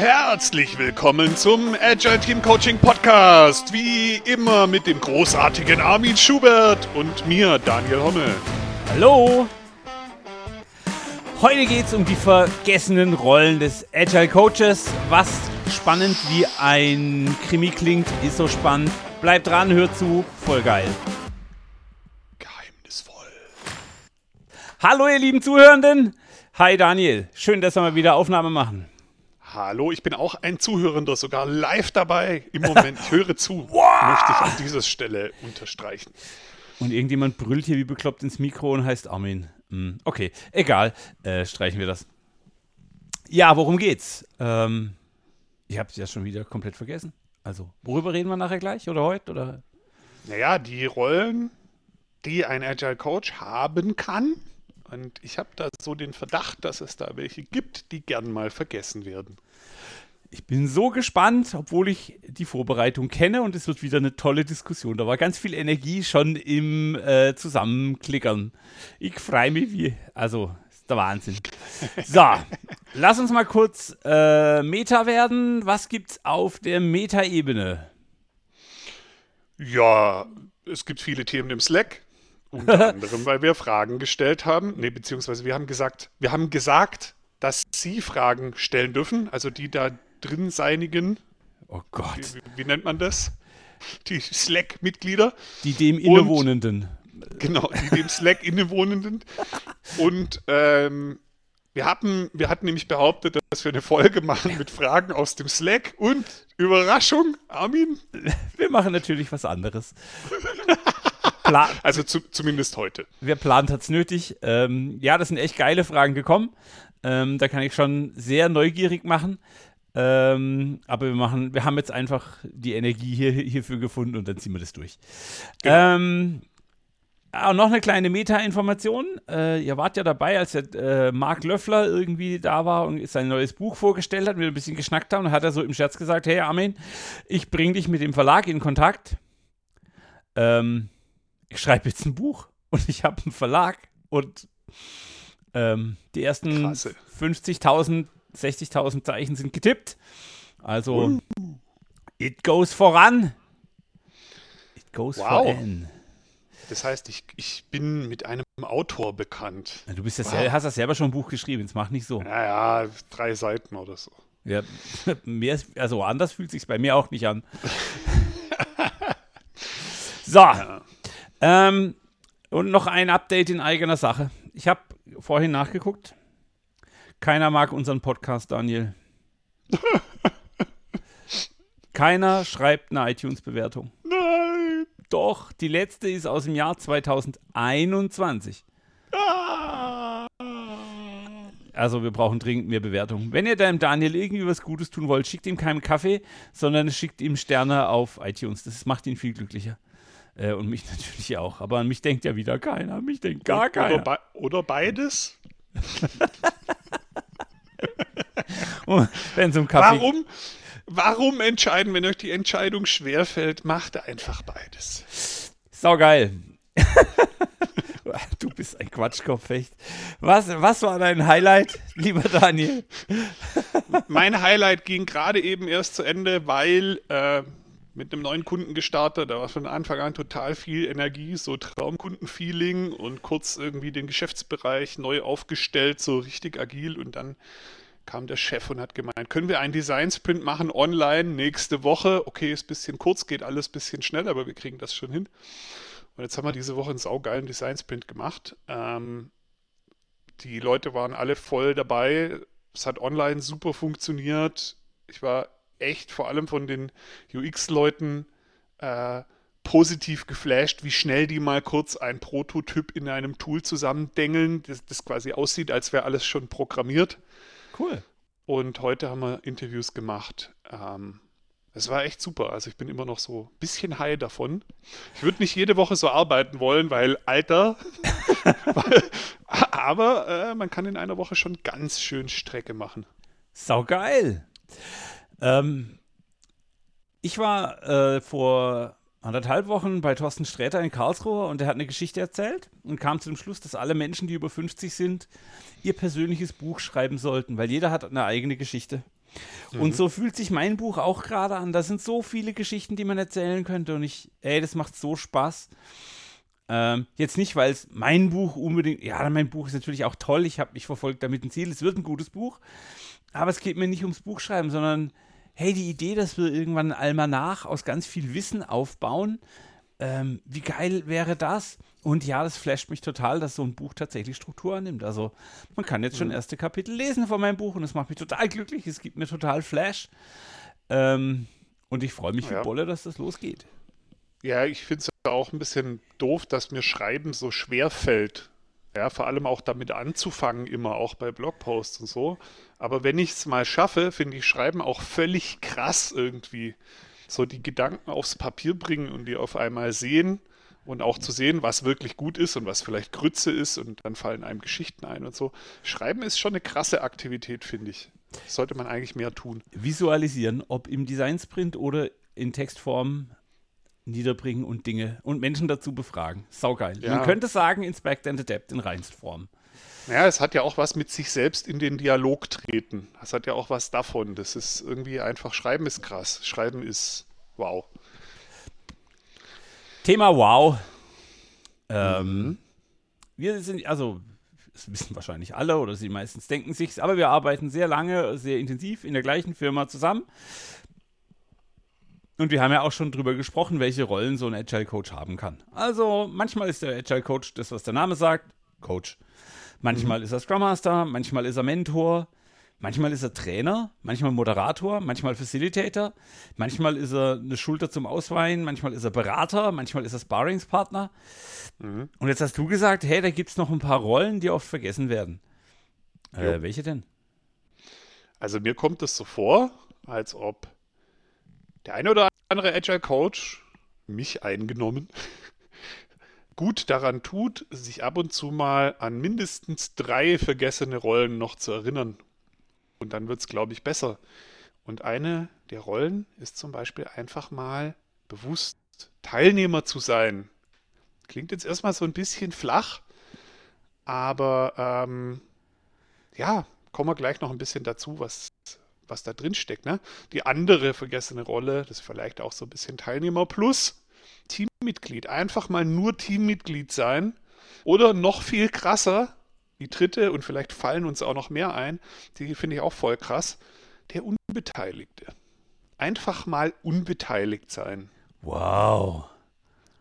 Herzlich willkommen zum Agile Team Coaching Podcast. Wie immer mit dem großartigen Armin Schubert und mir, Daniel Hommel. Hallo! Heute geht es um die vergessenen Rollen des Agile Coaches. Was spannend wie ein Krimi klingt, ist so spannend. Bleibt dran, hört zu, voll geil. Geheimnisvoll. Hallo ihr lieben Zuhörenden. Hi Daniel, schön, dass wir mal wieder Aufnahme machen. Hallo, ich bin auch ein Zuhörender, sogar live dabei im Moment. Ich höre zu, wow. möchte ich an dieser Stelle unterstreichen. Und irgendjemand brüllt hier wie bekloppt ins Mikro und heißt Armin. Hm, okay, egal, äh, streichen wir das. Ja, worum geht's? Ähm, ich habe es ja schon wieder komplett vergessen. Also, worüber reden wir nachher gleich oder heute? Oder? Naja, die Rollen, die ein Agile Coach haben kann. Und ich habe da so den Verdacht, dass es da welche gibt, die gern mal vergessen werden. Ich bin so gespannt, obwohl ich die Vorbereitung kenne und es wird wieder eine tolle Diskussion. Da war ganz viel Energie schon im äh, Zusammenklickern. Ich freue mich wie, also ist der Wahnsinn. So, lass uns mal kurz äh, Meta werden. Was gibt's auf der Meta-Ebene? Ja, es gibt viele Themen im Slack. Unter anderem, weil wir Fragen gestellt haben. Ne, beziehungsweise wir haben gesagt, wir haben gesagt, dass Sie Fragen stellen dürfen, also die da drin seinigen. Oh Gott. Wie, wie nennt man das? Die Slack-Mitglieder. Die dem Innewohnenden. Und, genau, die dem Slack Innewohnenden. Und ähm, wir hatten, wir hatten nämlich behauptet, dass wir eine Folge machen mit Fragen aus dem Slack und Überraschung, Armin. Wir machen natürlich was anderes. also zu, zumindest heute. Wer plant, hat es nötig. Ähm, ja, das sind echt geile Fragen gekommen. Ähm, da kann ich schon sehr neugierig machen. Ähm, aber wir machen, wir haben jetzt einfach die Energie hier, hierfür gefunden und dann ziehen wir das durch. Genau. Ähm, auch noch eine kleine Meta-Information. Äh, ihr wart ja dabei, als der äh, Mark Löffler irgendwie da war und sein neues Buch vorgestellt hat, wir ein bisschen geschnackt haben, und hat er so im Scherz gesagt: Hey Armin, ich bringe dich mit dem Verlag in Kontakt. Ähm, ich schreibe jetzt ein Buch und ich habe einen Verlag und ähm, die ersten 50.000 60.000 Zeichen sind getippt. Also, uh. it goes voran. It goes wow. voran. Das heißt, ich, ich bin mit einem Autor bekannt. Du bist ja wow. hast ja selber schon ein Buch geschrieben, jetzt mach nicht so. Naja, drei Seiten oder so. Ja, mehr, also anders fühlt sich bei mir auch nicht an. so. Ja. Ähm, und noch ein Update in eigener Sache. Ich habe vorhin nachgeguckt. Keiner mag unseren Podcast, Daniel. Keiner schreibt eine iTunes-Bewertung. Nein. Doch, die letzte ist aus dem Jahr 2021. Ah. Also wir brauchen dringend mehr Bewertungen. Wenn ihr deinem Daniel irgendwie was Gutes tun wollt, schickt ihm keinen Kaffee, sondern schickt ihm Sterne auf iTunes. Das macht ihn viel glücklicher. Äh, und mich natürlich auch. Aber an mich denkt ja wieder keiner. Mich denkt gar oder, keiner. Be oder beides? wenn es um Kaffee Warum? Warum entscheiden, wenn euch die Entscheidung schwerfällt, macht einfach beides. Sau geil. du bist ein Quatschkopf, echt. Was, was war dein Highlight, lieber Daniel? mein Highlight ging gerade eben erst zu Ende, weil äh, mit einem neuen Kunden gestartet. Da war von Anfang an total viel Energie, so Traumkundenfeeling und kurz irgendwie den Geschäftsbereich neu aufgestellt, so richtig agil und dann kam der Chef und hat gemeint, können wir einen Design Sprint machen online nächste Woche? Okay, ist ein bisschen kurz, geht alles ein bisschen schnell, aber wir kriegen das schon hin. Und jetzt haben wir diese Woche einen saugeilen Design Sprint gemacht. Ähm, die Leute waren alle voll dabei. Es hat online super funktioniert. Ich war echt vor allem von den UX-Leuten äh, positiv geflasht, wie schnell die mal kurz ein Prototyp in einem Tool zusammendengeln, das, das quasi aussieht, als wäre alles schon programmiert. Cool. Und heute haben wir Interviews gemacht. Ähm, es war echt super. Also ich bin immer noch so ein bisschen high davon. Ich würde nicht jede Woche so arbeiten wollen, weil Alter. aber äh, man kann in einer Woche schon ganz schön Strecke machen. Sau geil. Ähm, ich war äh, vor anderthalb Wochen bei Thorsten Sträter in Karlsruhe und er hat eine Geschichte erzählt und kam zu dem Schluss, dass alle Menschen, die über 50 sind, ihr persönliches Buch schreiben sollten, weil jeder hat eine eigene Geschichte. Mhm. Und so fühlt sich mein Buch auch gerade an. Da sind so viele Geschichten, die man erzählen könnte. Und ich, ey, das macht so Spaß. Ähm, jetzt nicht, weil es mein Buch unbedingt, ja, mein Buch ist natürlich auch toll. Ich habe mich verfolgt damit ein Ziel. Es wird ein gutes Buch. Aber es geht mir nicht ums Buchschreiben, sondern hey, die Idee, dass wir irgendwann ein Almanach aus ganz viel Wissen aufbauen, ähm, wie geil wäre das? Und ja, das flasht mich total, dass so ein Buch tatsächlich Struktur annimmt. Also man kann jetzt schon mhm. erste Kapitel lesen von meinem Buch und das macht mich total glücklich. Es gibt mir total Flash. Ähm, und ich freue mich ja. wie Bolle, dass das losgeht. Ja, ich finde es auch ein bisschen doof, dass mir Schreiben so schwer fällt. Ja, vor allem auch damit anzufangen, immer auch bei Blogposts und so. Aber wenn ich es mal schaffe, finde ich Schreiben auch völlig krass irgendwie so die Gedanken aufs Papier bringen und die auf einmal sehen und auch zu sehen, was wirklich gut ist und was vielleicht Grütze ist und dann fallen einem Geschichten ein und so. Schreiben ist schon eine krasse Aktivität, finde ich. Sollte man eigentlich mehr tun. Visualisieren, ob im Designsprint oder in Textform niederbringen und Dinge und Menschen dazu befragen. Saugeil. Ja. Man könnte sagen, Inspect and Adapt in reinst Form. Ja, es hat ja auch was mit sich selbst in den Dialog treten. Das hat ja auch was davon. Das ist irgendwie einfach, Schreiben ist krass. Schreiben ist wow. Thema wow. Ähm, mhm. Wir sind, also, das wissen wahrscheinlich alle oder sie meistens denken sich, aber wir arbeiten sehr lange, sehr intensiv in der gleichen Firma zusammen. Und wir haben ja auch schon drüber gesprochen, welche Rollen so ein Agile Coach haben kann. Also manchmal ist der Agile Coach das, was der Name sagt, Coach. Manchmal mhm. ist er Scrum Master, manchmal ist er Mentor, manchmal ist er Trainer, manchmal Moderator, manchmal Facilitator, manchmal ist er eine Schulter zum Ausweihen, manchmal ist er Berater, manchmal ist er Sparringspartner. Mhm. Und jetzt hast du gesagt, hey, da gibt es noch ein paar Rollen, die oft vergessen werden. Äh, welche denn? Also mir kommt es so vor, als ob der eine oder andere Agile Coach mich eingenommen gut daran tut, sich ab und zu mal an mindestens drei vergessene Rollen noch zu erinnern. Und dann wird es, glaube ich, besser. Und eine der Rollen ist zum Beispiel einfach mal bewusst Teilnehmer zu sein. Klingt jetzt erstmal so ein bisschen flach, aber ähm, ja, kommen wir gleich noch ein bisschen dazu, was, was da drin steckt. Ne? Die andere vergessene Rolle, das ist vielleicht auch so ein bisschen Teilnehmer plus. Teammitglied. Einfach mal nur Teammitglied sein. Oder noch viel krasser, die dritte, und vielleicht fallen uns auch noch mehr ein, die finde ich auch voll krass, der Unbeteiligte. Einfach mal unbeteiligt sein. Wow.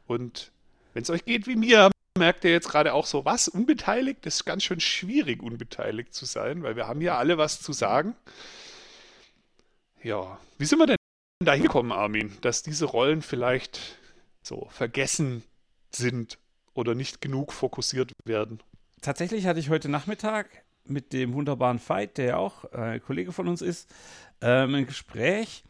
Und wenn es euch geht wie mir, merkt ihr jetzt gerade auch so, was? Unbeteiligt? Das ist ganz schön schwierig, unbeteiligt zu sein, weil wir haben ja alle was zu sagen. Ja, wie sind wir denn da hingekommen, Armin, dass diese Rollen vielleicht so vergessen sind oder nicht genug fokussiert werden. Tatsächlich hatte ich heute Nachmittag mit dem wunderbaren Veit, der ja auch äh, Kollege von uns ist, ähm, ein Gespräch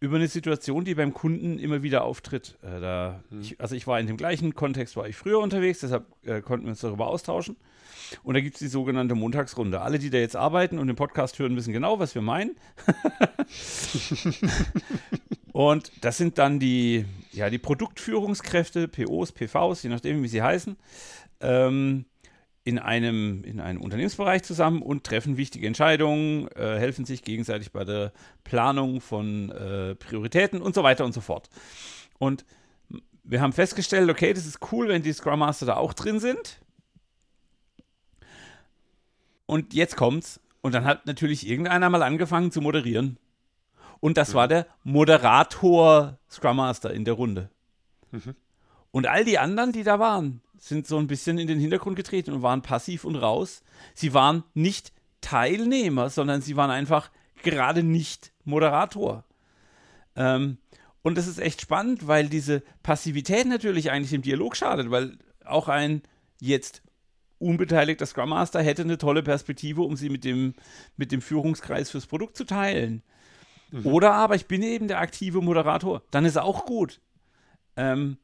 über eine Situation, die beim Kunden immer wieder auftritt. Äh, da, hm. ich, also ich war in dem gleichen Kontext, war ich früher unterwegs, deshalb äh, konnten wir uns darüber austauschen. Und da gibt es die sogenannte Montagsrunde. Alle, die da jetzt arbeiten und den Podcast hören, wissen genau, was wir meinen. und das sind dann die, ja, die Produktführungskräfte, POs, PVs, je nachdem, wie sie heißen, ähm, in einem, in einem Unternehmensbereich zusammen und treffen wichtige Entscheidungen, äh, helfen sich gegenseitig bei der Planung von äh, Prioritäten und so weiter und so fort. Und wir haben festgestellt, okay, das ist cool, wenn die Scrum Master da auch drin sind. Und jetzt kommt's. Und dann hat natürlich irgendeiner mal angefangen zu moderieren. Und das mhm. war der Moderator Scrum Master in der Runde. Mhm. Und all die anderen, die da waren, sind so ein bisschen in den Hintergrund getreten und waren passiv und raus. Sie waren nicht Teilnehmer, sondern sie waren einfach gerade nicht Moderator. Ähm, und das ist echt spannend, weil diese Passivität natürlich eigentlich im Dialog schadet, weil auch ein jetzt unbeteiligter Scrum Master hätte eine tolle Perspektive, um sie mit dem, mit dem Führungskreis fürs Produkt zu teilen. Mhm. Oder aber ich bin eben der aktive Moderator. Dann ist auch gut. Ähm,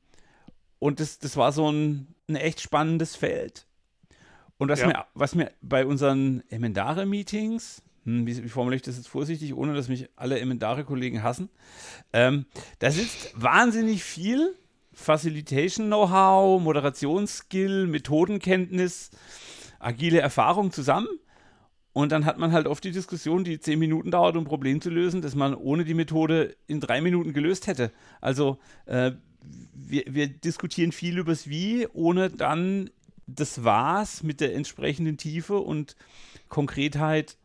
und das, das war so ein, ein echt spannendes Feld. Und was, ja. mir, was mir bei unseren Emendare-Meetings, hm, wie, wie, formuliere ich das jetzt vorsichtig, ohne dass mich alle Emendare-Kollegen hassen, ähm, da sitzt wahnsinnig viel Facilitation-Know-how, Moderationsskill, Methodenkenntnis, agile Erfahrung zusammen. Und dann hat man halt oft die Diskussion, die zehn Minuten dauert, um ein Problem zu lösen, dass man ohne die Methode in drei Minuten gelöst hätte. Also äh, wir, wir diskutieren viel übers Wie, ohne dann das Was mit der entsprechenden Tiefe und Konkretheit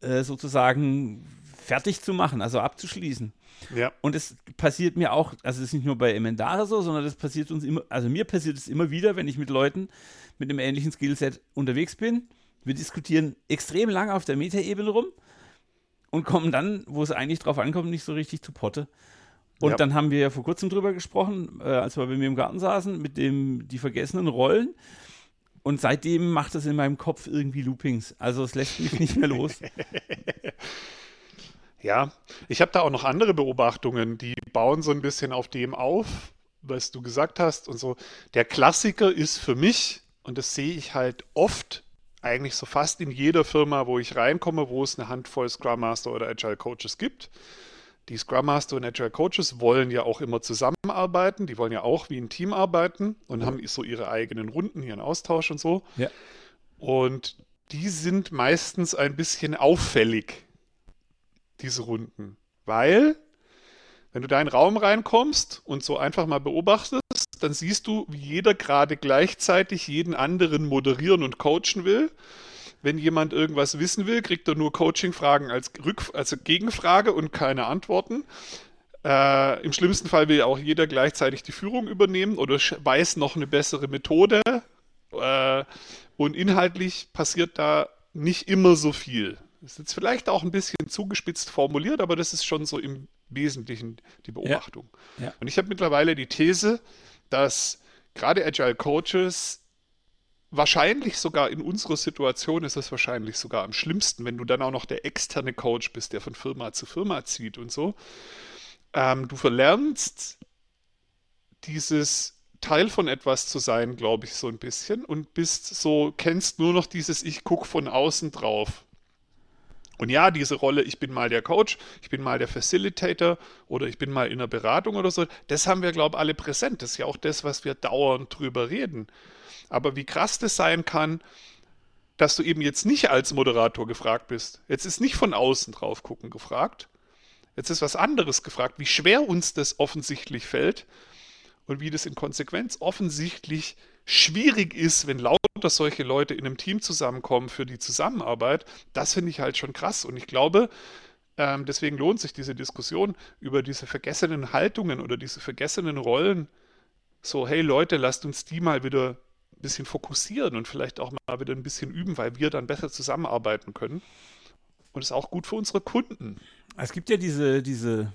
äh, sozusagen fertig zu machen, also abzuschließen. Ja. Und es passiert mir auch, also es ist nicht nur bei Emendare so, sondern das passiert uns immer, also mir passiert es immer wieder, wenn ich mit Leuten mit einem ähnlichen Skillset unterwegs bin. Wir diskutieren extrem lange auf der Metaebene rum und kommen dann, wo es eigentlich drauf ankommt, nicht so richtig zu Potte. Und Ja. dann haben wir ja vor kurzem drüber gesprochen, äh, als wir bei mir im Garten saßen, mit dem die vergessenen Rollen. Und seitdem macht es in meinem Kopf irgendwie Loopings. Also es lässt mich nicht mehr los. Ja, ich habe da auch noch andere Beobachtungen, die bauen so ein bisschen auf dem auf, was du gesagt hast und so. Der Klassiker ist für mich, und das sehe ich halt oft, eigentlich so fast in jeder Firma, wo ich reinkomme, wo es eine Handvoll Scrum Master oder Agile Coaches gibt. Die Scrum Master und Agile Coaches wollen ja auch immer zusammenarbeiten, die wollen ja auch wie ein Team arbeiten und haben so ihre eigenen Runden, ihren Austausch und so. Ja. Und die sind meistens ein bisschen auffällig, diese Runden. Weil, wenn du da in den Raum reinkommst und so einfach mal beobachtest, dann siehst du, wie jeder gerade gleichzeitig jeden anderen moderieren und coachen will. Wenn jemand irgendwas wissen will, kriegt er nur Coaching-Fragen als, Rück also Gegenfrage und keine Antworten. Äh, Im schlimmsten Fall will auch jeder gleichzeitig die Führung übernehmen oder weiß noch eine bessere Methode. Äh, und inhaltlich passiert da nicht immer so viel. Das ist jetzt vielleicht auch ein bisschen zugespitzt formuliert, aber das ist schon so im Wesentlichen die Beobachtung. Ja. Und ich habe mittlerweile die These, dass gerade Agile Coaches wahrscheinlich sogar in unserer Situation ist es wahrscheinlich sogar am schlimmsten, wenn du dann auch noch der externe Coach bist, der von Firma zu Firma zieht und so. Ähm, du verlernst dieses Teil von etwas zu sein, glaube ich, so ein bisschen und bist so, kennst nur noch dieses Ich gucke von außen drauf. Und ja, diese Rolle, ich bin mal der Coach, ich bin mal der Facilitator oder ich bin mal in der Beratung oder so, das haben wir, glaube ich, alle präsent. Das ist ja auch das, was wir dauernd drüber reden. Aber wie krass das sein kann, dass du eben jetzt nicht als Moderator gefragt bist. Jetzt ist nicht von außen drauf gucken gefragt. Jetzt ist was anderes gefragt, wie schwer uns das offensichtlich fällt und wie das in Konsequenz offensichtlich schwierig ist, wenn lauter solche Leute in einem Team zusammenkommen für die Zusammenarbeit. Das finde ich halt schon krass. Und ich glaube, ähm, deswegen lohnt sich diese Diskussion über diese vergessenen Haltungen oder diese vergessenen Rollen. So, hey Leute, lasst uns die mal wieder ein bisschen fokussieren und vielleicht auch mal wieder ein bisschen üben, weil wir dann besser zusammenarbeiten können. Und ist auch gut für unsere Kunden. Es gibt ja diese, diese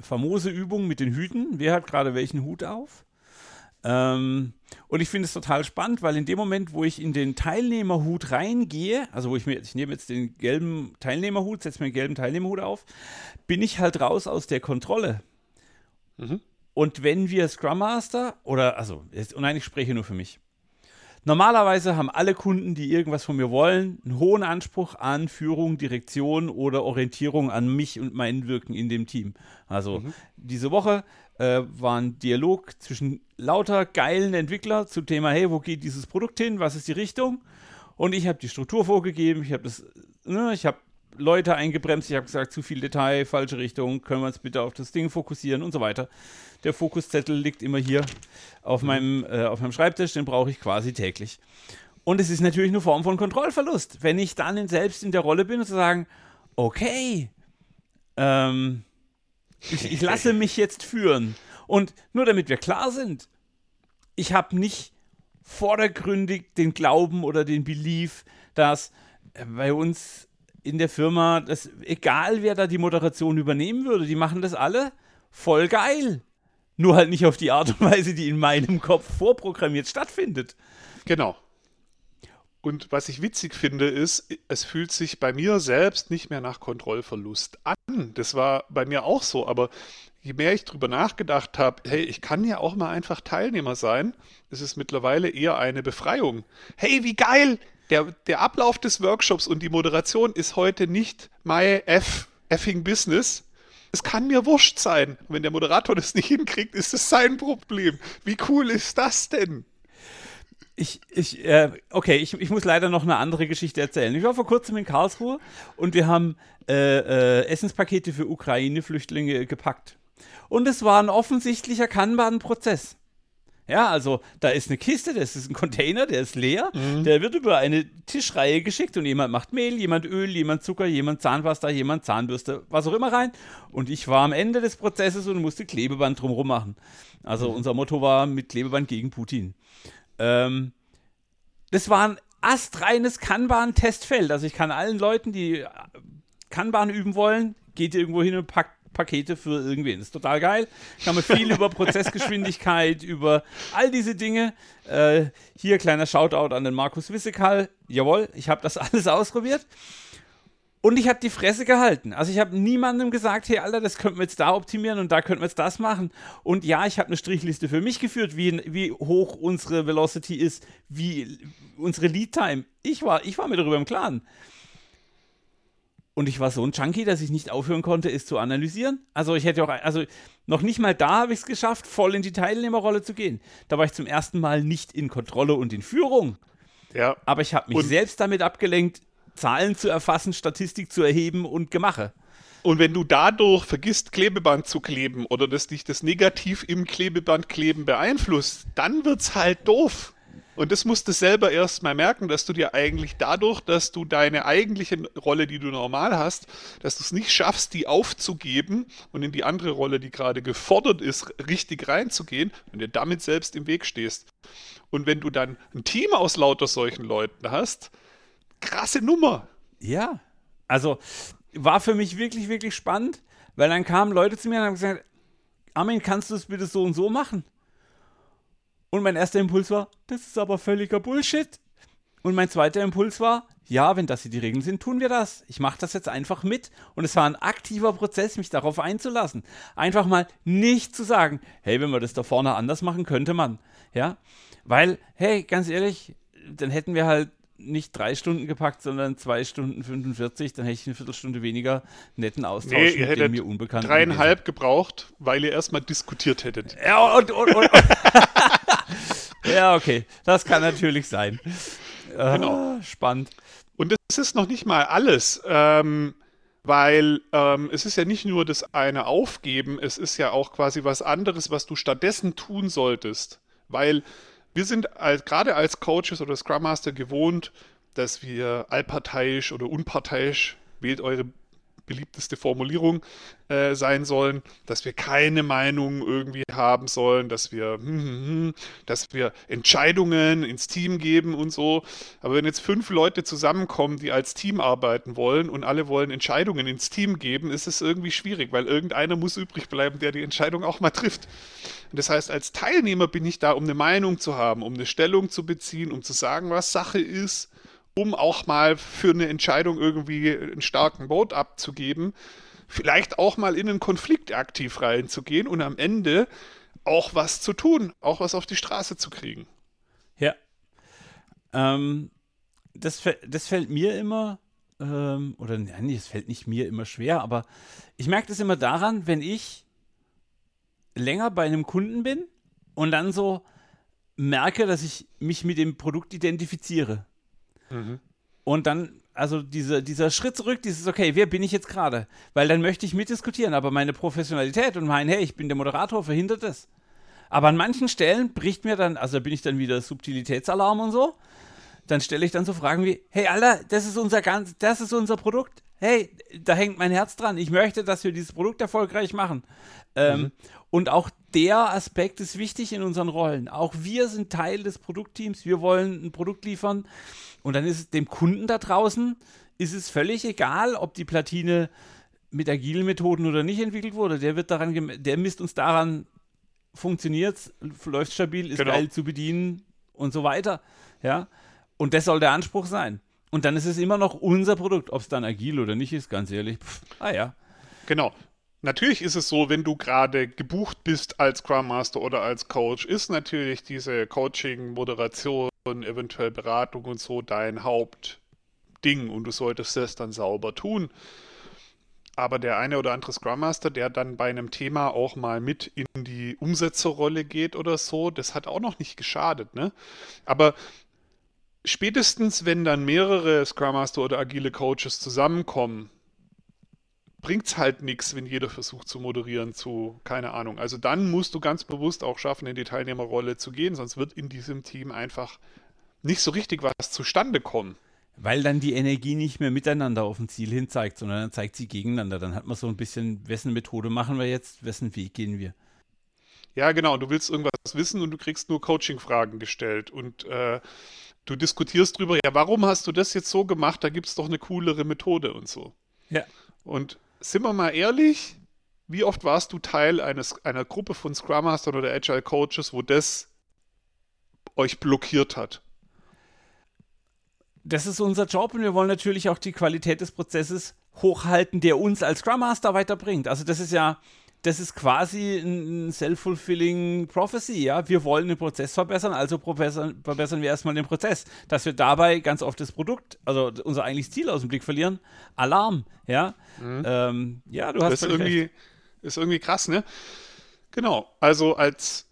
famose Übung mit den Hüten. Wer hat gerade welchen Hut auf? Ähm, und ich finde es total spannend, weil in dem Moment, wo ich in den Teilnehmerhut reingehe, also wo ich mir, ich nehme jetzt den gelben Teilnehmerhut, setze mir den gelben Teilnehmerhut auf, bin ich halt raus aus der Kontrolle. Mhm. Und wenn wir Scrum Master oder, also, jetzt, und nein, ich spreche nur für mich. Normalerweise haben alle Kunden, die irgendwas von mir wollen, einen hohen Anspruch an Führung, Direktion oder Orientierung an mich und mein Wirken in dem Team. Also diese Woche äh, war ein Dialog zwischen lauter geilen Entwicklern zum Thema, hey, wo geht dieses Produkt hin, was ist die Richtung? Und ich habe die Struktur vorgegeben, ich habe das, ne, ich habe Leute eingebremst, ich habe gesagt, zu viel Detail, falsche Richtung, können wir uns bitte auf das Ding fokussieren und so weiter. Der Fokuszettel liegt immer hier auf, meinem, äh, auf meinem Schreibtisch, den brauche ich quasi täglich. Und es ist natürlich eine Form von Kontrollverlust, wenn ich dann selbst in der Rolle bin und zu sagen, okay, ähm, ich, ich lasse mich jetzt führen. Und nur damit wir klar sind, ich habe nicht vordergründig den Glauben oder den Belief, dass äh, bei uns in der Firma, dass egal wer da die Moderation übernehmen würde, die machen das alle voll geil. Nur halt nicht auf die Art und Weise, die in meinem Kopf vorprogrammiert stattfindet. Genau. Und was ich witzig finde, ist, es fühlt sich bei mir selbst nicht mehr nach Kontrollverlust an. Das war bei mir auch so, aber je mehr ich drüber nachgedacht habe, hey, ich kann ja auch mal einfach Teilnehmer sein, ist es mittlerweile eher eine Befreiung. Hey, wie geil! Der, der Ablauf des Workshops und die Moderation ist heute nicht my F, effing Business. Es kann mir wurscht sein. Wenn der Moderator das nicht hinkriegt, ist es sein Problem. Wie cool ist das denn? Ich, ich, äh, okay, ich, ich muss leider noch eine andere Geschichte erzählen. Ich war vor kurzem in Karlsruhe und wir haben äh, äh, Essenspakete für Ukraine-Flüchtlinge gepackt. Und es war ein offensichtlicher Kanban-Prozess. Ja, also da ist eine Kiste, das ist ein Container, der ist leer, mhm. der wird über eine Tischreihe geschickt und jemand macht Mehl, jemand Öl, jemand Zucker, jemand Zahnpasta, jemand Zahnbürste, was auch immer rein. Und ich war am Ende des Prozesses und musste Klebeband drumherum machen. Also mhm. unser Motto war mit Klebeband gegen Putin. Ähm, das war ein astreines Kanban-Testfeld. Also ich kann allen Leuten, die Kanban üben wollen, geht irgendwo hin und packt Pakete für irgendwen. Das ist total geil. Ich habe viel über Prozessgeschwindigkeit, über all diese Dinge. Äh, hier kleiner Shoutout an den Markus Wissekal. Jawohl, ich habe das alles ausprobiert. Und ich habe die Fresse gehalten. Also ich habe niemandem gesagt, hey Alter, das könnten wir jetzt da optimieren und da könnten wir jetzt das machen. Und ja, ich habe eine Strichliste für mich geführt, wie, wie hoch unsere Velocity ist, wie unsere Lead Time. Ich war, ich war mir darüber im Klaren. Und ich war so ein Junkie, dass ich nicht aufhören konnte, es zu analysieren. Also ich hätte auch, also noch nicht mal da habe ich es geschafft, voll in die Teilnehmerrolle zu gehen. Da war ich zum ersten Mal nicht in Kontrolle und in Führung. Ja. Aber ich habe mich und selbst damit abgelenkt, Zahlen zu erfassen, Statistik zu erheben und Gemache. Und wenn du dadurch vergisst, Klebeband zu kleben oder dass dich das negativ im Klebebandkleben beeinflusst, dann wird es halt doof. Und das musst du selber erstmal merken, dass du dir eigentlich dadurch, dass du deine eigentliche Rolle, die du normal hast, dass du es nicht schaffst, die aufzugeben und in die andere Rolle, die gerade gefordert ist, richtig reinzugehen und dir damit selbst im Weg stehst. Und wenn du dann ein Team aus lauter solchen Leuten hast, krasse Nummer. Ja, also war für mich wirklich, wirklich spannend, weil dann kamen Leute zu mir und haben gesagt, Armin, kannst du es bitte so und so machen? Und mein erster Impuls war, das ist aber völliger Bullshit. Und mein zweiter Impuls war, ja, wenn das hier die Regeln sind, tun wir das. Ich mache das jetzt einfach mit. Und es war ein aktiver Prozess, mich darauf einzulassen. Einfach mal nicht zu sagen, hey, wenn wir das da vorne anders machen, könnte man. Ja, weil, hey, ganz ehrlich, dann hätten wir halt nicht drei Stunden gepackt, sondern zwei Stunden 45, dann hätte ich eine Viertelstunde weniger netten Austausch nee, ihr mit dem mir unbekannten. Dreieinhalb gebraucht, weil ihr erstmal diskutiert hättet. Ja, und, und, und, ja, okay. Das kann natürlich sein. Genau. Ah, spannend. Und das ist noch nicht mal alles. Ähm, weil ähm, es ist ja nicht nur das eine Aufgeben, es ist ja auch quasi was anderes, was du stattdessen tun solltest. Weil wir sind als, gerade als Coaches oder Scrum Master gewohnt, dass wir allparteiisch oder unparteiisch, wählt eure beliebteste Formulierung äh, sein sollen, dass wir keine Meinung irgendwie haben sollen, dass wir, hm, hm, hm, dass wir Entscheidungen ins Team geben und so. Aber wenn jetzt fünf Leute zusammenkommen, die als Team arbeiten wollen und alle wollen Entscheidungen ins Team geben, ist es irgendwie schwierig, weil irgendeiner muss übrig bleiben, der die Entscheidung auch mal trifft. Und das heißt, als Teilnehmer bin ich da, um eine Meinung zu haben, um eine Stellung zu beziehen, um zu sagen, was Sache ist um auch mal für eine Entscheidung irgendwie einen starken Vote abzugeben, vielleicht auch mal in einen Konflikt aktiv reinzugehen und am Ende auch was zu tun, auch was auf die Straße zu kriegen. Ja. Ähm, das, das fällt mir immer, ähm, oder nein, es fällt nicht mir immer schwer, aber ich merke das immer daran, wenn ich länger bei einem Kunden bin und dann so merke, dass ich mich mit dem Produkt identifiziere. Mhm. Und dann, also diese, dieser Schritt zurück, dieses, okay, wer bin ich jetzt gerade? Weil dann möchte ich mitdiskutieren, aber meine Professionalität und mein, hey, ich bin der Moderator, verhindert das. Aber an manchen Stellen bricht mir dann, also bin ich dann wieder Subtilitätsalarm und so. Dann stelle ich dann so Fragen wie, hey Alter, das ist unser ganz, das ist unser Produkt. Hey, da hängt mein Herz dran. Ich möchte, dass wir dieses Produkt erfolgreich machen. Ähm, mhm. Und auch der Aspekt ist wichtig in unseren Rollen. Auch wir sind Teil des Produktteams. Wir wollen ein Produkt liefern. Und dann ist es dem Kunden da draußen, ist es völlig egal, ob die Platine mit agilen Methoden oder nicht entwickelt wurde. Der wird daran, der misst uns daran, funktioniert läuft stabil, ist genau. geil zu bedienen und so weiter. Ja. Und das soll der Anspruch sein. Und dann ist es immer noch unser Produkt, ob es dann agil oder nicht ist, ganz ehrlich. Pff, ah ja. Genau. Natürlich ist es so, wenn du gerade gebucht bist als Scrum Master oder als Coach, ist natürlich diese Coaching, Moderation, eventuell Beratung und so dein Hauptding und du solltest das dann sauber tun. aber der eine oder andere Scrum Master, der dann bei einem Thema auch mal mit in die Umsetzerrolle geht oder so, das hat auch noch nicht geschadet, ne? Aber spätestens, wenn dann mehrere Scrum Master oder agile Coaches zusammenkommen, bringt es halt nichts, wenn jeder versucht zu moderieren zu, keine Ahnung. Also dann musst du ganz bewusst auch schaffen, in die Teilnehmerrolle zu gehen, sonst wird in diesem Team einfach nicht so richtig was zustande kommen. Weil dann die Energie nicht mehr miteinander auf ein Ziel hin zeigt, sondern dann zeigt sie gegeneinander. Dann hat man so ein bisschen, wessen Methode machen wir jetzt, wessen Weg gehen wir. Ja, genau. Du willst irgendwas wissen und du kriegst nur Coaching-Fragen gestellt. Und äh, du diskutierst drüber, ja, warum hast du das jetzt so gemacht? Da gibt es doch eine coolere Methode und so. Ja. Und sind wir mal ehrlich, wie oft warst du Teil eines, einer Gruppe von Scrum Mastern oder Agile Coaches, wo das euch blockiert hat? das ist unser Job und wir wollen natürlich auch die Qualität des Prozesses hochhalten, der uns als Scrum Master weiterbringt. Also das ist ja, das ist quasi ein self-fulfilling prophecy, ja. Wir wollen den Prozess verbessern, also verbessern, wir erstmal den Prozess. Dass wir dabei ganz oft das Produkt, also unser eigentliches Ziel aus dem Blick verlieren, Alarm, ja. Mhm. Ähm, ja, du hast das irgendwie, recht. ist irgendwie krass, ne? Genau. Also als,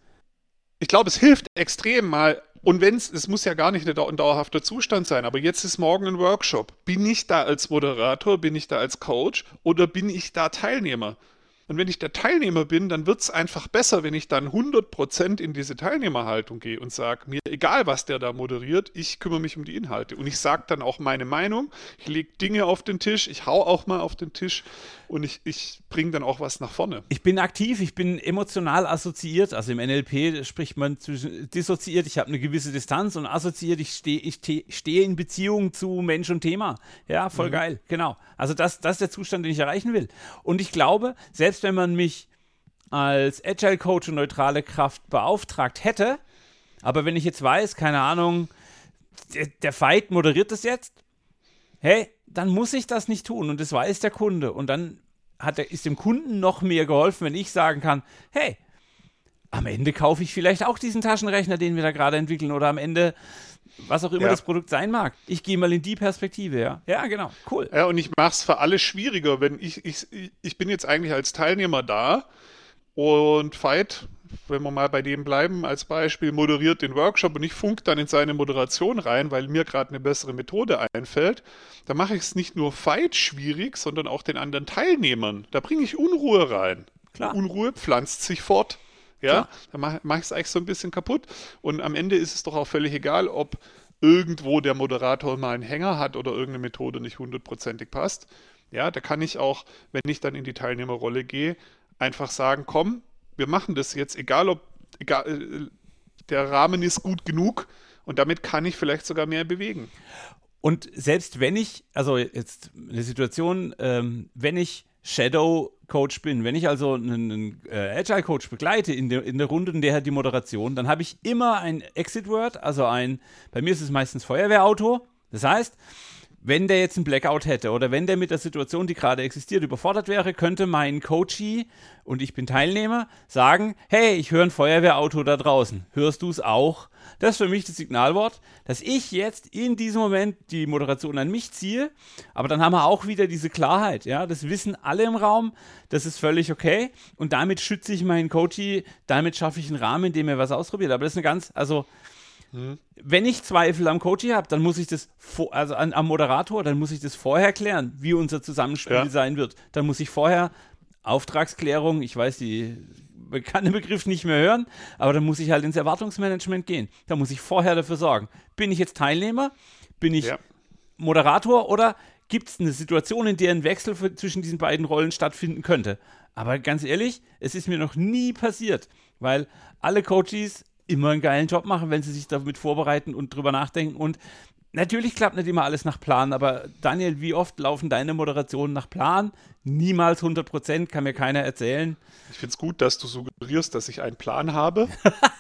ich glaube, es hilft extrem mal und wenn es, es muss ja gar nicht ein dauerhafter Zustand sein, aber jetzt ist morgen ein Workshop. Bin ich da als Moderator, bin ich da als Coach oder bin ich da Teilnehmer? Und wenn ich der Teilnehmer bin, dann wird es einfach besser, wenn ich dann 100% in diese Teilnehmerhaltung gehe und sage, mir egal, was der da moderiert, ich kümmere mich um die Inhalte. Und ich sage dann auch meine Meinung, ich lege Dinge auf den Tisch, ich hau auch mal auf den Tisch und ich, ich bringe dann auch was nach vorne. Ich bin aktiv, ich bin emotional assoziiert, also im NLP spricht man zwischen dissoziiert, ich habe eine gewisse Distanz und assoziiert, ich stehe ich stehe in Beziehung zu Mensch und Thema. Ja, voll mhm. geil, genau. Also das, das ist der Zustand, den ich erreichen will. Und ich glaube, selbst selbst wenn man mich als Agile Coach und neutrale Kraft beauftragt hätte, aber wenn ich jetzt weiß, keine Ahnung, der, der Fight moderiert das jetzt, hey, dann muss ich das nicht tun und das weiß der Kunde. Und dann hat er, ist dem Kunden noch mehr geholfen, wenn ich sagen kann, hey, am Ende kaufe ich vielleicht auch diesen Taschenrechner, den wir da gerade entwickeln oder am Ende was auch immer ja. das Produkt sein mag. Ich gehe mal in die Perspektive, ja. Ja, genau, cool. Ja, und ich mache es für alle schwieriger, wenn ich, ich, ich bin jetzt eigentlich als Teilnehmer da und Veit, wenn wir mal bei dem bleiben, als Beispiel, moderiert den Workshop und ich funk dann in seine Moderation rein, weil mir gerade eine bessere Methode einfällt, dann mache ich es nicht nur Veit schwierig, sondern auch den anderen Teilnehmern. Da bringe ich Unruhe rein. Klar. Unruhe pflanzt sich fort. Ja, dann mache mach ich es eigentlich so ein bisschen kaputt. Und am Ende ist es doch auch völlig egal, ob irgendwo der Moderator mal einen Hänger hat oder irgendeine Methode nicht hundertprozentig passt. Ja, da kann ich auch, wenn ich dann in die Teilnehmerrolle gehe, einfach sagen, komm, wir machen das jetzt, egal ob, egal, äh, der Rahmen ist gut genug und damit kann ich vielleicht sogar mehr bewegen. Und selbst wenn ich, also jetzt eine Situation, ähm, wenn ich Shadow Coach bin, wenn ich also einen, einen äh, Agile Coach begleite in der, in der Runde, in der hat die Moderation, dann habe ich immer ein Exit Word, also ein, bei mir ist es meistens Feuerwehrauto. Das heißt, wenn der jetzt einen Blackout hätte oder wenn der mit der Situation, die gerade existiert, überfordert wäre, könnte mein Coachee und ich bin Teilnehmer sagen, hey, ich höre ein Feuerwehrauto da draußen. Hörst du es auch? Das ist für mich das Signalwort, dass ich jetzt in diesem Moment die Moderation an mich ziehe. Aber dann haben wir auch wieder diese Klarheit. Ja, das wissen alle im Raum. Das ist völlig okay. Und damit schütze ich meinen Coachee. Damit schaffe ich einen Rahmen, in dem er was ausprobiert. Aber das ist eine ganz, also hm. Wenn ich Zweifel am Coach habe, dann muss ich das, vor, also an, am Moderator, dann muss ich das vorher klären, wie unser Zusammenspiel ja. sein wird. Dann muss ich vorher Auftragsklärung, ich weiß die kann den Begriff nicht mehr hören, aber dann muss ich halt ins Erwartungsmanagement gehen. Da muss ich vorher dafür sorgen. Bin ich jetzt Teilnehmer? Bin ich ja. Moderator oder gibt es eine Situation, in der ein Wechsel für, zwischen diesen beiden Rollen stattfinden könnte? Aber ganz ehrlich, es ist mir noch nie passiert, weil alle Coaches immer einen geilen Job machen, wenn sie sich damit vorbereiten und drüber nachdenken. Und natürlich klappt nicht immer alles nach Plan, aber Daniel, wie oft laufen deine Moderationen nach Plan? Niemals 100 Prozent, kann mir keiner erzählen. Ich finde es gut, dass du suggerierst, dass ich einen Plan habe.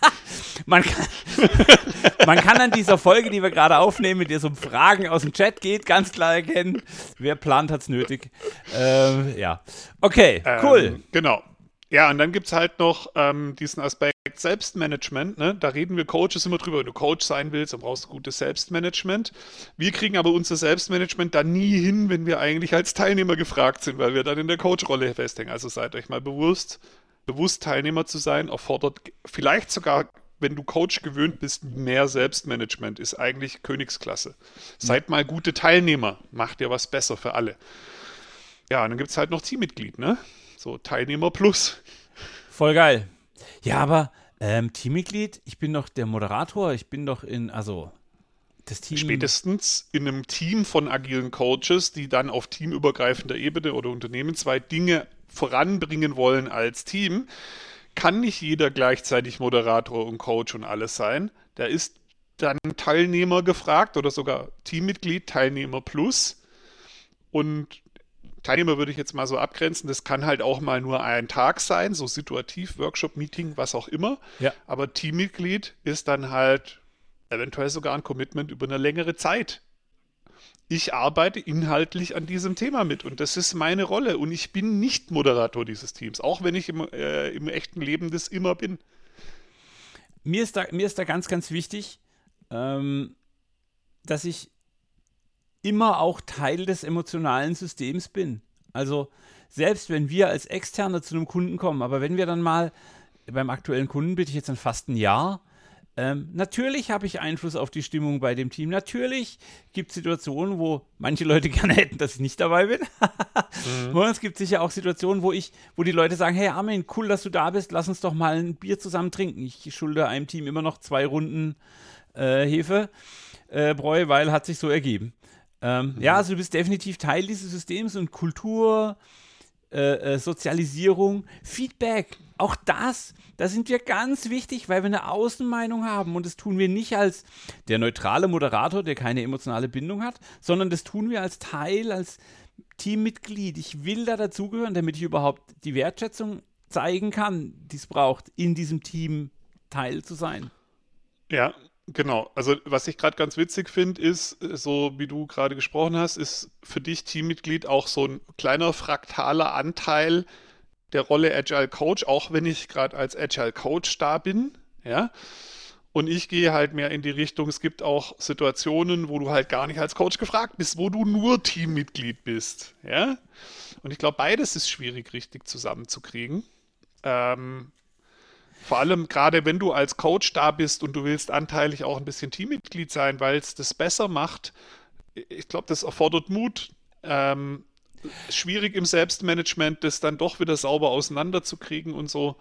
man, kann, man kann an dieser Folge, die wir gerade aufnehmen, mit der es um Fragen aus dem Chat geht, ganz klar erkennen, wer plant, hat es nötig. Ähm, ja, okay, cool. Ähm, genau. Ja, und dann gibt es halt noch ähm, diesen Aspekt Selbstmanagement. Ne? Da reden wir Coaches immer drüber. Wenn du Coach sein willst, dann brauchst du gutes Selbstmanagement. Wir kriegen aber unser Selbstmanagement dann nie hin, wenn wir eigentlich als Teilnehmer gefragt sind, weil wir dann in der Coach-Rolle festhängen. Also seid euch mal bewusst, bewusst Teilnehmer zu sein, erfordert vielleicht sogar wenn du Coach gewöhnt bist, mehr Selbstmanagement ist eigentlich Königsklasse. Seid mal gute Teilnehmer, macht dir was besser für alle. Ja, und dann gibt es halt noch Teammitglied, ne? So Teilnehmer plus. Voll geil. Ja, aber ähm, Teammitglied, ich bin doch der Moderator, ich bin doch in, also das Team. Spätestens in einem Team von agilen Coaches, die dann auf teamübergreifender Ebene oder unternehmensweit Dinge voranbringen wollen als Team, kann nicht jeder gleichzeitig Moderator und Coach und alles sein. Da ist dann Teilnehmer gefragt oder sogar Teammitglied, Teilnehmer plus. Und Teilnehmer würde ich jetzt mal so abgrenzen. Das kann halt auch mal nur ein Tag sein, so situativ, Workshop, Meeting, was auch immer. Ja. Aber Teammitglied ist dann halt eventuell sogar ein Commitment über eine längere Zeit. Ich arbeite inhaltlich an diesem Thema mit und das ist meine Rolle und ich bin nicht Moderator dieses Teams, auch wenn ich im, äh, im echten Leben das immer bin. Mir ist da, mir ist da ganz, ganz wichtig, ähm, dass ich immer auch Teil des emotionalen Systems bin. Also selbst wenn wir als Externe zu einem Kunden kommen, aber wenn wir dann mal beim aktuellen Kunden bitte ich jetzt dann fast ein Jahr, ähm, natürlich habe ich Einfluss auf die Stimmung bei dem Team. Natürlich gibt es Situationen, wo manche Leute gerne hätten, dass ich nicht dabei bin. mhm. Und es gibt sicher auch Situationen, wo ich, wo die Leute sagen, hey Armin, cool, dass du da bist, lass uns doch mal ein Bier zusammen trinken. Ich schulde einem Team immer noch zwei Runden äh, Hefe. Äh, Bräu, weil hat sich so ergeben. Ähm, mhm. Ja, also du bist definitiv Teil dieses Systems und Kultur, äh, äh, Sozialisierung, Feedback, auch das, da sind wir ganz wichtig, weil wir eine Außenmeinung haben und das tun wir nicht als der neutrale Moderator, der keine emotionale Bindung hat, sondern das tun wir als Teil, als Teammitglied. Ich will da dazugehören, damit ich überhaupt die Wertschätzung zeigen kann, die es braucht, in diesem Team Teil zu sein. Ja, Genau, also was ich gerade ganz witzig finde, ist, äh, so wie du gerade gesprochen hast, ist für dich Teammitglied auch so ein kleiner fraktaler Anteil der Rolle Agile Coach, auch wenn ich gerade als Agile Coach da bin, ja. Und ich gehe halt mehr in die Richtung, es gibt auch Situationen, wo du halt gar nicht als Coach gefragt bist, wo du nur Teammitglied bist, ja. Und ich glaube, beides ist schwierig richtig zusammenzukriegen. Ähm, vor allem gerade wenn du als Coach da bist und du willst anteilig auch ein bisschen Teammitglied sein, weil es das besser macht. Ich glaube, das erfordert Mut. Ähm, schwierig im Selbstmanagement, das dann doch wieder sauber auseinanderzukriegen und so.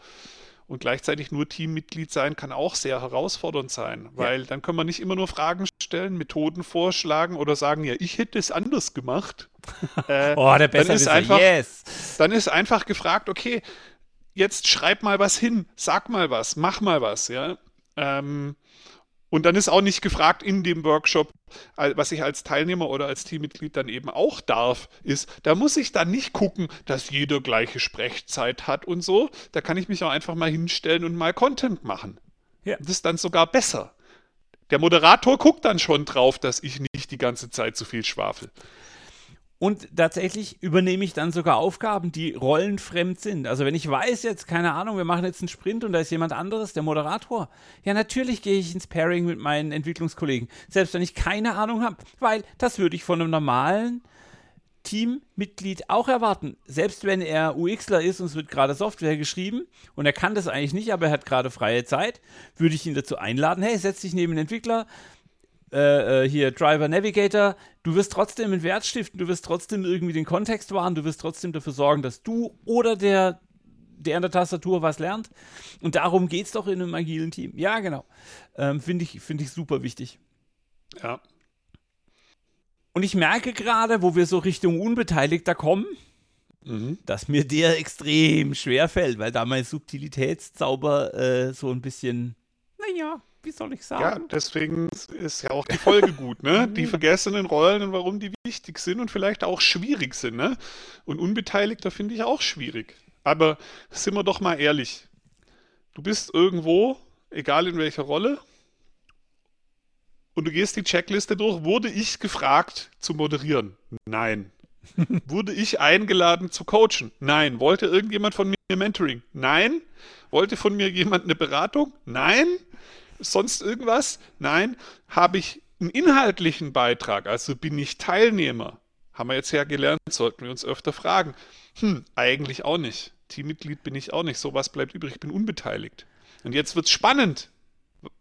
Und gleichzeitig nur Teammitglied sein kann auch sehr herausfordernd sein, weil ja. dann kann man nicht immer nur Fragen stellen, Methoden vorschlagen oder sagen, ja, ich hätte es anders gemacht. äh, oh, der dann ist einfach, yes. Dann ist einfach gefragt, okay, jetzt schreib mal was hin, sag mal was, mach mal was, ja. Ähm, und dann ist auch nicht gefragt in dem Workshop, was ich als Teilnehmer oder als Teammitglied dann eben auch darf, ist, da muss ich dann nicht gucken, dass jeder gleiche Sprechzeit hat und so. Da kann ich mich auch einfach mal hinstellen und mal Content machen. Ja. Das ist dann sogar besser. Der Moderator guckt dann schon drauf, dass ich nicht die ganze Zeit zu viel schwafel. Und tatsächlich übernehme ich dann sogar Aufgaben, die rollenfremd sind. Also wenn ich weiß jetzt, keine Ahnung, wir machen jetzt einen Sprint und da ist jemand anderes, der Moderator. Ja, natürlich gehe ich ins Pairing mit meinen Entwicklungskollegen. Selbst wenn ich keine Ahnung habe. Weil das würde ich von einem normalen Teammitglied auch erwarten. Selbst wenn er UXler ist und es wird gerade Software geschrieben und er kann das eigentlich nicht, aber er hat gerade freie Zeit, würde ich ihn dazu einladen, hey, setz dich neben den Entwickler, äh, äh, hier Driver Navigator, du wirst trotzdem einen Wert stiften, du wirst trotzdem irgendwie den Kontext wahren, du wirst trotzdem dafür sorgen, dass du oder der, der an der Tastatur was lernt. Und darum geht es doch in einem agilen Team. Ja, genau. Ähm, Finde ich, find ich super wichtig. Ja. Und ich merke gerade, wo wir so Richtung Unbeteiligter kommen, mhm. dass mir der extrem schwer fällt, weil da mein Subtilitätszauber äh, so ein bisschen, naja, wie soll ich sagen? Ja, deswegen ist ja auch die Folge gut, ne? Die vergessenen Rollen und warum die wichtig sind und vielleicht auch schwierig sind, ne? Und Unbeteiligter finde ich auch schwierig. Aber sind wir doch mal ehrlich. Du bist irgendwo, egal in welcher Rolle, und du gehst die Checkliste durch. Wurde ich gefragt zu moderieren? Nein. Wurde ich eingeladen zu coachen? Nein. Wollte irgendjemand von mir Mentoring? Nein. Wollte von mir jemand eine Beratung? Nein. Sonst irgendwas? Nein. Habe ich einen inhaltlichen Beitrag? Also bin ich Teilnehmer? Haben wir jetzt ja gelernt, sollten wir uns öfter fragen. Hm, eigentlich auch nicht. Teammitglied bin ich auch nicht. So was bleibt übrig. Ich bin unbeteiligt. Und jetzt wird's spannend.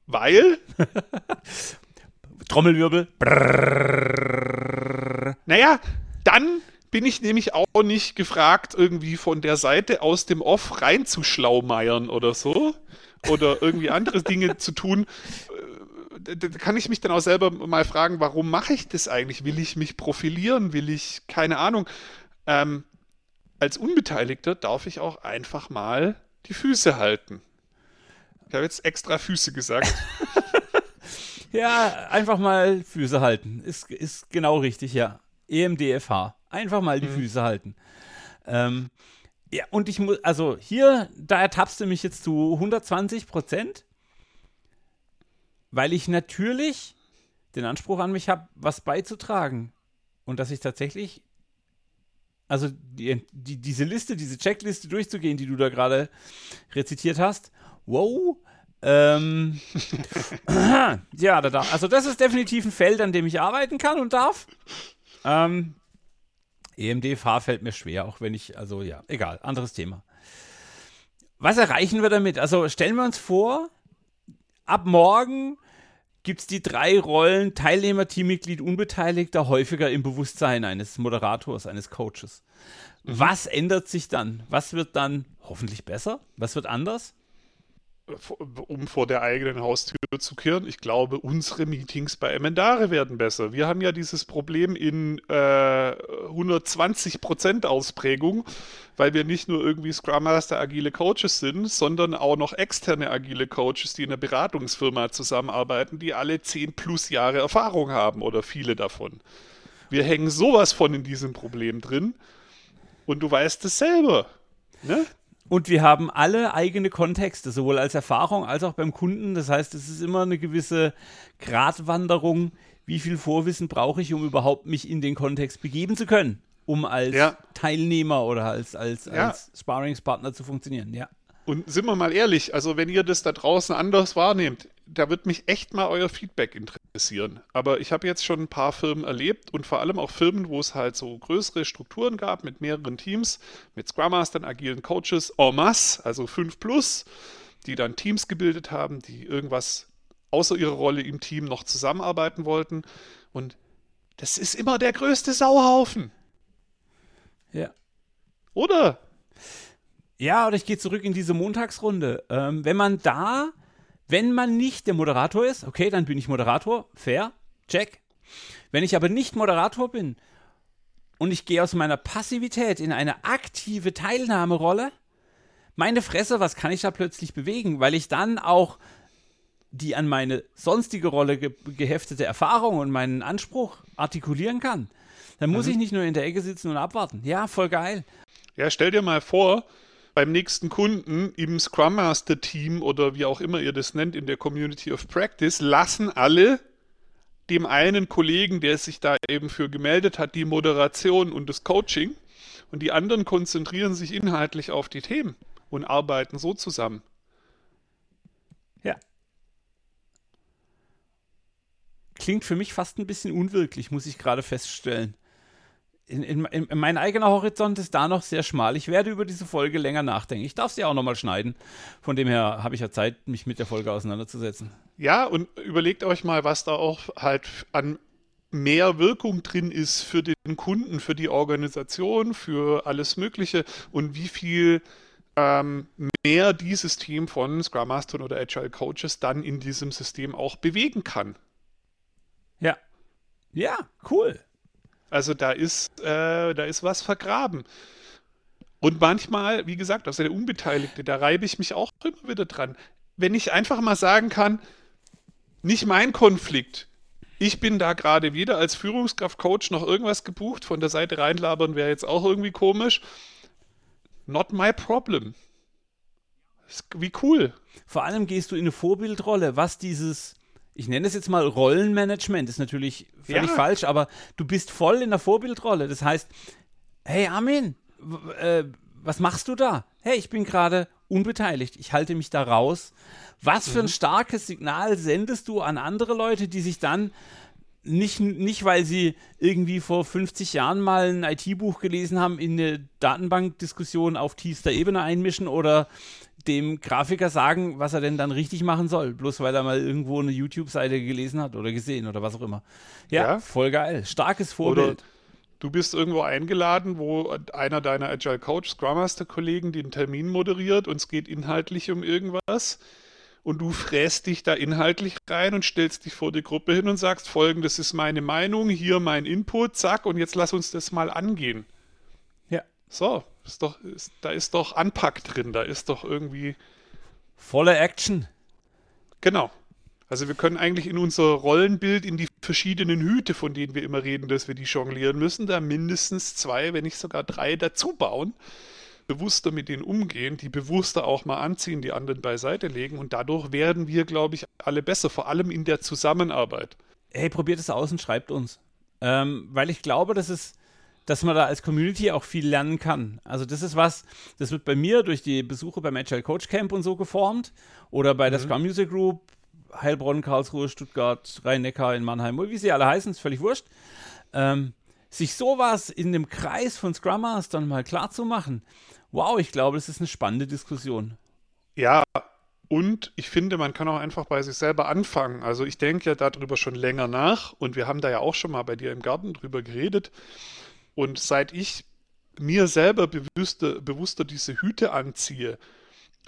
Weil? Trommelwirbel. Naja, dann bin ich nämlich auch nicht gefragt, irgendwie von der Seite aus dem Off reinzuschlaumeiern oder so. Oder irgendwie andere Dinge zu tun. Äh, da kann ich mich dann auch selber mal fragen, warum mache ich das eigentlich? Will ich mich profilieren? Will ich, keine Ahnung. Ähm, als Unbeteiligter darf ich auch einfach mal die Füße halten. Ich habe jetzt extra Füße gesagt. ja, einfach mal Füße halten. Ist, ist genau richtig, ja. EMDFH. Einfach mal die mhm. Füße halten. Ähm, ja, und ich muss, also hier, da ertappst du mich jetzt zu 120 Prozent, weil ich natürlich den Anspruch an mich habe, was beizutragen. Und dass ich tatsächlich, also die, die, diese Liste, diese Checkliste durchzugehen, die du da gerade rezitiert hast, wow, ähm, ja, da, also das ist definitiv ein Feld, an dem ich arbeiten kann und darf. Ähm, EMD-Fahr fällt mir schwer, auch wenn ich, also ja, egal, anderes Thema. Was erreichen wir damit? Also stellen wir uns vor, ab morgen gibt es die drei Rollen Teilnehmer, Teammitglied, Unbeteiligter häufiger im Bewusstsein eines Moderators, eines Coaches. Mhm. Was ändert sich dann? Was wird dann hoffentlich besser? Was wird anders? Um vor der eigenen Haustür zu kehren. Ich glaube, unsere Meetings bei Emendare werden besser. Wir haben ja dieses Problem in äh, 120% Ausprägung, weil wir nicht nur irgendwie Scrum Master agile Coaches sind, sondern auch noch externe agile Coaches, die in einer Beratungsfirma zusammenarbeiten, die alle 10 plus Jahre Erfahrung haben oder viele davon. Wir hängen sowas von in diesem Problem drin und du weißt es selber. Ne? Und wir haben alle eigene Kontexte, sowohl als Erfahrung als auch beim Kunden. Das heißt, es ist immer eine gewisse Gratwanderung. Wie viel Vorwissen brauche ich, um überhaupt mich in den Kontext begeben zu können, um als ja. Teilnehmer oder als, als, ja. als Sparringspartner zu funktionieren? Ja. Und sind wir mal ehrlich, also wenn ihr das da draußen anders wahrnehmt, da wird mich echt mal euer Feedback interessieren. Aber ich habe jetzt schon ein paar Firmen erlebt und vor allem auch Firmen, wo es halt so größere Strukturen gab mit mehreren Teams, mit Scrum Mastern, agilen Coaches, en masse, also 5 plus, die dann Teams gebildet haben, die irgendwas außer ihrer Rolle im Team noch zusammenarbeiten wollten. Und das ist immer der größte Sauhaufen. Ja. Oder? Ja, oder ich gehe zurück in diese Montagsrunde. Ähm, wenn man da wenn man nicht der Moderator ist, okay, dann bin ich Moderator, fair, check. Wenn ich aber nicht Moderator bin und ich gehe aus meiner Passivität in eine aktive Teilnahmerolle, meine Fresse, was kann ich da plötzlich bewegen? Weil ich dann auch die an meine sonstige Rolle ge geheftete Erfahrung und meinen Anspruch artikulieren kann. Dann muss mhm. ich nicht nur in der Ecke sitzen und abwarten. Ja, voll geil. Ja, stell dir mal vor, beim nächsten Kunden im Scrum Master Team oder wie auch immer ihr das nennt in der Community of Practice, lassen alle dem einen Kollegen, der sich da eben für gemeldet hat, die Moderation und das Coaching und die anderen konzentrieren sich inhaltlich auf die Themen und arbeiten so zusammen. Ja. Klingt für mich fast ein bisschen unwirklich, muss ich gerade feststellen in, in, in, mein eigener Horizont ist da noch sehr schmal. Ich werde über diese Folge länger nachdenken. Ich darf sie auch nochmal schneiden. Von dem her habe ich ja Zeit, mich mit der Folge auseinanderzusetzen. Ja, und überlegt euch mal, was da auch halt an mehr Wirkung drin ist für den Kunden, für die Organisation, für alles Mögliche und wie viel ähm, mehr dieses Team von Scrum Mastern oder Agile Coaches dann in diesem System auch bewegen kann. Ja. Ja, cool. Also da ist, äh, da ist was vergraben. Und manchmal, wie gesagt, aus der Unbeteiligte, da reibe ich mich auch immer wieder dran. Wenn ich einfach mal sagen kann, nicht mein Konflikt. Ich bin da gerade wieder als Führungskraft, Coach noch irgendwas gebucht. Von der Seite reinlabern wäre jetzt auch irgendwie komisch. Not my problem. Wie cool. Vor allem gehst du in eine Vorbildrolle, was dieses ich nenne es jetzt mal Rollenmanagement, ist natürlich völlig ja. falsch, aber du bist voll in der Vorbildrolle. Das heißt, hey Armin, äh, was machst du da? Hey, ich bin gerade unbeteiligt, ich halte mich da raus. Was für ein mhm. starkes Signal sendest du an andere Leute, die sich dann nicht, nicht, weil sie irgendwie vor 50 Jahren mal ein IT-Buch gelesen haben, in eine Datenbankdiskussion auf tiefster Ebene einmischen oder dem Grafiker sagen, was er denn dann richtig machen soll, bloß weil er mal irgendwo eine YouTube-Seite gelesen hat oder gesehen oder was auch immer. Ja, ja. voll geil. Starkes Vorbild. Oder du bist irgendwo eingeladen, wo einer deiner Agile Coach, Scrum Master Kollegen den Termin moderiert und es geht inhaltlich um irgendwas und du fräst dich da inhaltlich rein und stellst dich vor die Gruppe hin und sagst, folgendes ist meine Meinung, hier mein Input, zack, und jetzt lass uns das mal angehen. Ja. So, ist doch, ist, da ist doch Anpack drin, da ist doch irgendwie. Volle Action. Genau. Also wir können eigentlich in unser Rollenbild, in die verschiedenen Hüte, von denen wir immer reden, dass wir die jonglieren müssen, da mindestens zwei, wenn nicht sogar drei dazu bauen bewusster mit denen umgehen, die bewusster auch mal anziehen, die anderen beiseite legen und dadurch werden wir, glaube ich, alle besser, vor allem in der Zusammenarbeit. Hey, probiert es aus und schreibt uns. Ähm, weil ich glaube, dass es dass man da als Community auch viel lernen kann. Also das ist was, das wird bei mir durch die Besuche beim Agile Coach Camp und so geformt oder bei mhm. der Scrum Music Group, Heilbronn, Karlsruhe, Stuttgart, Rhein-Neckar in Mannheim, wie sie alle heißen, ist völlig wurscht. Ähm, sich sowas in dem Kreis von Scrum Mastern mal klar zu machen, wow, ich glaube, das ist eine spannende Diskussion. Ja, und ich finde, man kann auch einfach bei sich selber anfangen. Also ich denke ja darüber schon länger nach und wir haben da ja auch schon mal bei dir im Garten drüber geredet. Und seit ich mir selber bewusster, bewusster diese Hüte anziehe,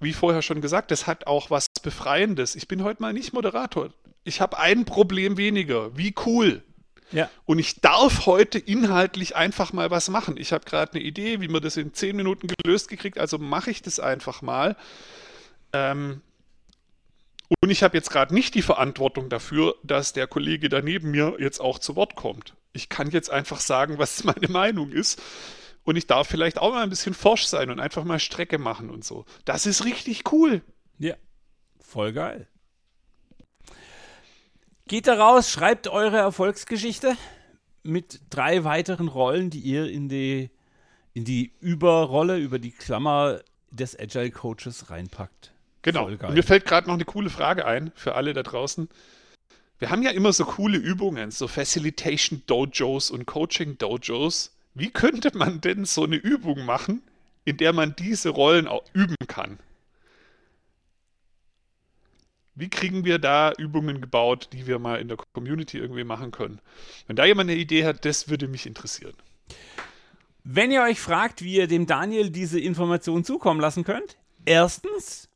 wie vorher schon gesagt, das hat auch was Befreiendes. Ich bin heute mal nicht Moderator. Ich habe ein Problem weniger. Wie cool. Ja. Und ich darf heute inhaltlich einfach mal was machen. Ich habe gerade eine Idee, wie man das in zehn Minuten gelöst gekriegt, also mache ich das einfach mal. Ähm, und ich habe jetzt gerade nicht die Verantwortung dafür, dass der Kollege daneben mir jetzt auch zu Wort kommt. Ich kann jetzt einfach sagen, was meine Meinung ist. Und ich darf vielleicht auch mal ein bisschen forsch sein und einfach mal Strecke machen und so. Das ist richtig cool. Ja, voll geil. Geht da raus, schreibt eure Erfolgsgeschichte mit drei weiteren Rollen, die ihr in die, in die Überrolle, über die Klammer des Agile Coaches reinpackt. Genau. Und mir fällt gerade noch eine coole Frage ein für alle da draußen. Wir haben ja immer so coole Übungen, so Facilitation Dojos und Coaching Dojos. Wie könnte man denn so eine Übung machen, in der man diese Rollen auch üben kann? Wie kriegen wir da Übungen gebaut, die wir mal in der Community irgendwie machen können? Wenn da jemand eine Idee hat, das würde mich interessieren. Wenn ihr euch fragt, wie ihr dem Daniel diese Information zukommen lassen könnt, erstens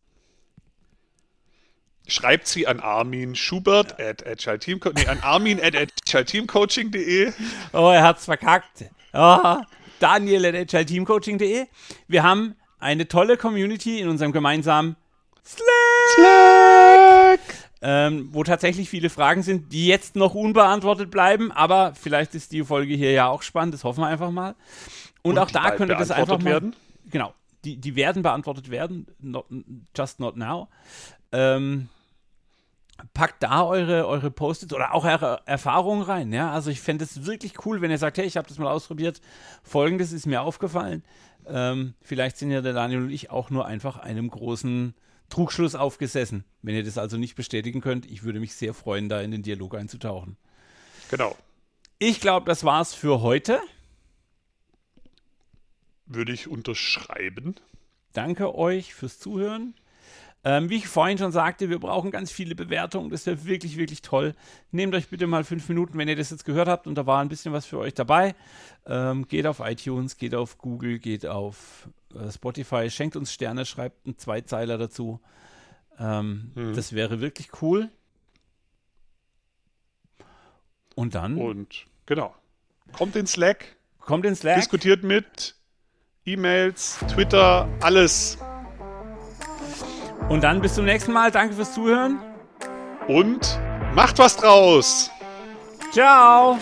schreibt sie an Armin Schubert ja. at Agile Team, nee, an Armin at agileteamcoaching.de. Oh, er hat's verkackt. Oh, Daniel at agileteamcoaching.de. Wir haben eine tolle Community in unserem gemeinsamen Slack. Slack. Ähm, wo tatsächlich viele Fragen sind, die jetzt noch unbeantwortet bleiben, aber vielleicht ist die Folge hier ja auch spannend, das hoffen wir einfach mal. Und, Und auch da könnte das einfach mal, werden. Genau, die, die werden beantwortet werden, not, just not now. Ähm, packt da eure, eure Post-its oder auch eure Erfahrungen rein. Ja? Also ich fände es wirklich cool, wenn ihr sagt, hey, ich habe das mal ausprobiert. Folgendes ist mir aufgefallen. Ähm, vielleicht sind ja der Daniel und ich auch nur einfach einem großen Trugschluss aufgesessen. Wenn ihr das also nicht bestätigen könnt, ich würde mich sehr freuen, da in den Dialog einzutauchen. Genau. Ich glaube, das war's für heute. Würde ich unterschreiben. Danke euch fürs Zuhören. Ähm, wie ich vorhin schon sagte, wir brauchen ganz viele Bewertungen. Das wäre wirklich, wirklich toll. Nehmt euch bitte mal fünf Minuten, wenn ihr das jetzt gehört habt und da war ein bisschen was für euch dabei. Ähm, geht auf iTunes, geht auf Google, geht auf Spotify, schenkt uns Sterne, schreibt einen Zweizeiler dazu. Ähm, hm. Das wäre wirklich cool. Und dann. Und genau. Kommt in Slack. Kommt in Slack. Diskutiert mit. E-Mails, Twitter, alles. Und dann bis zum nächsten Mal. Danke fürs Zuhören. Und macht was draus. Ciao.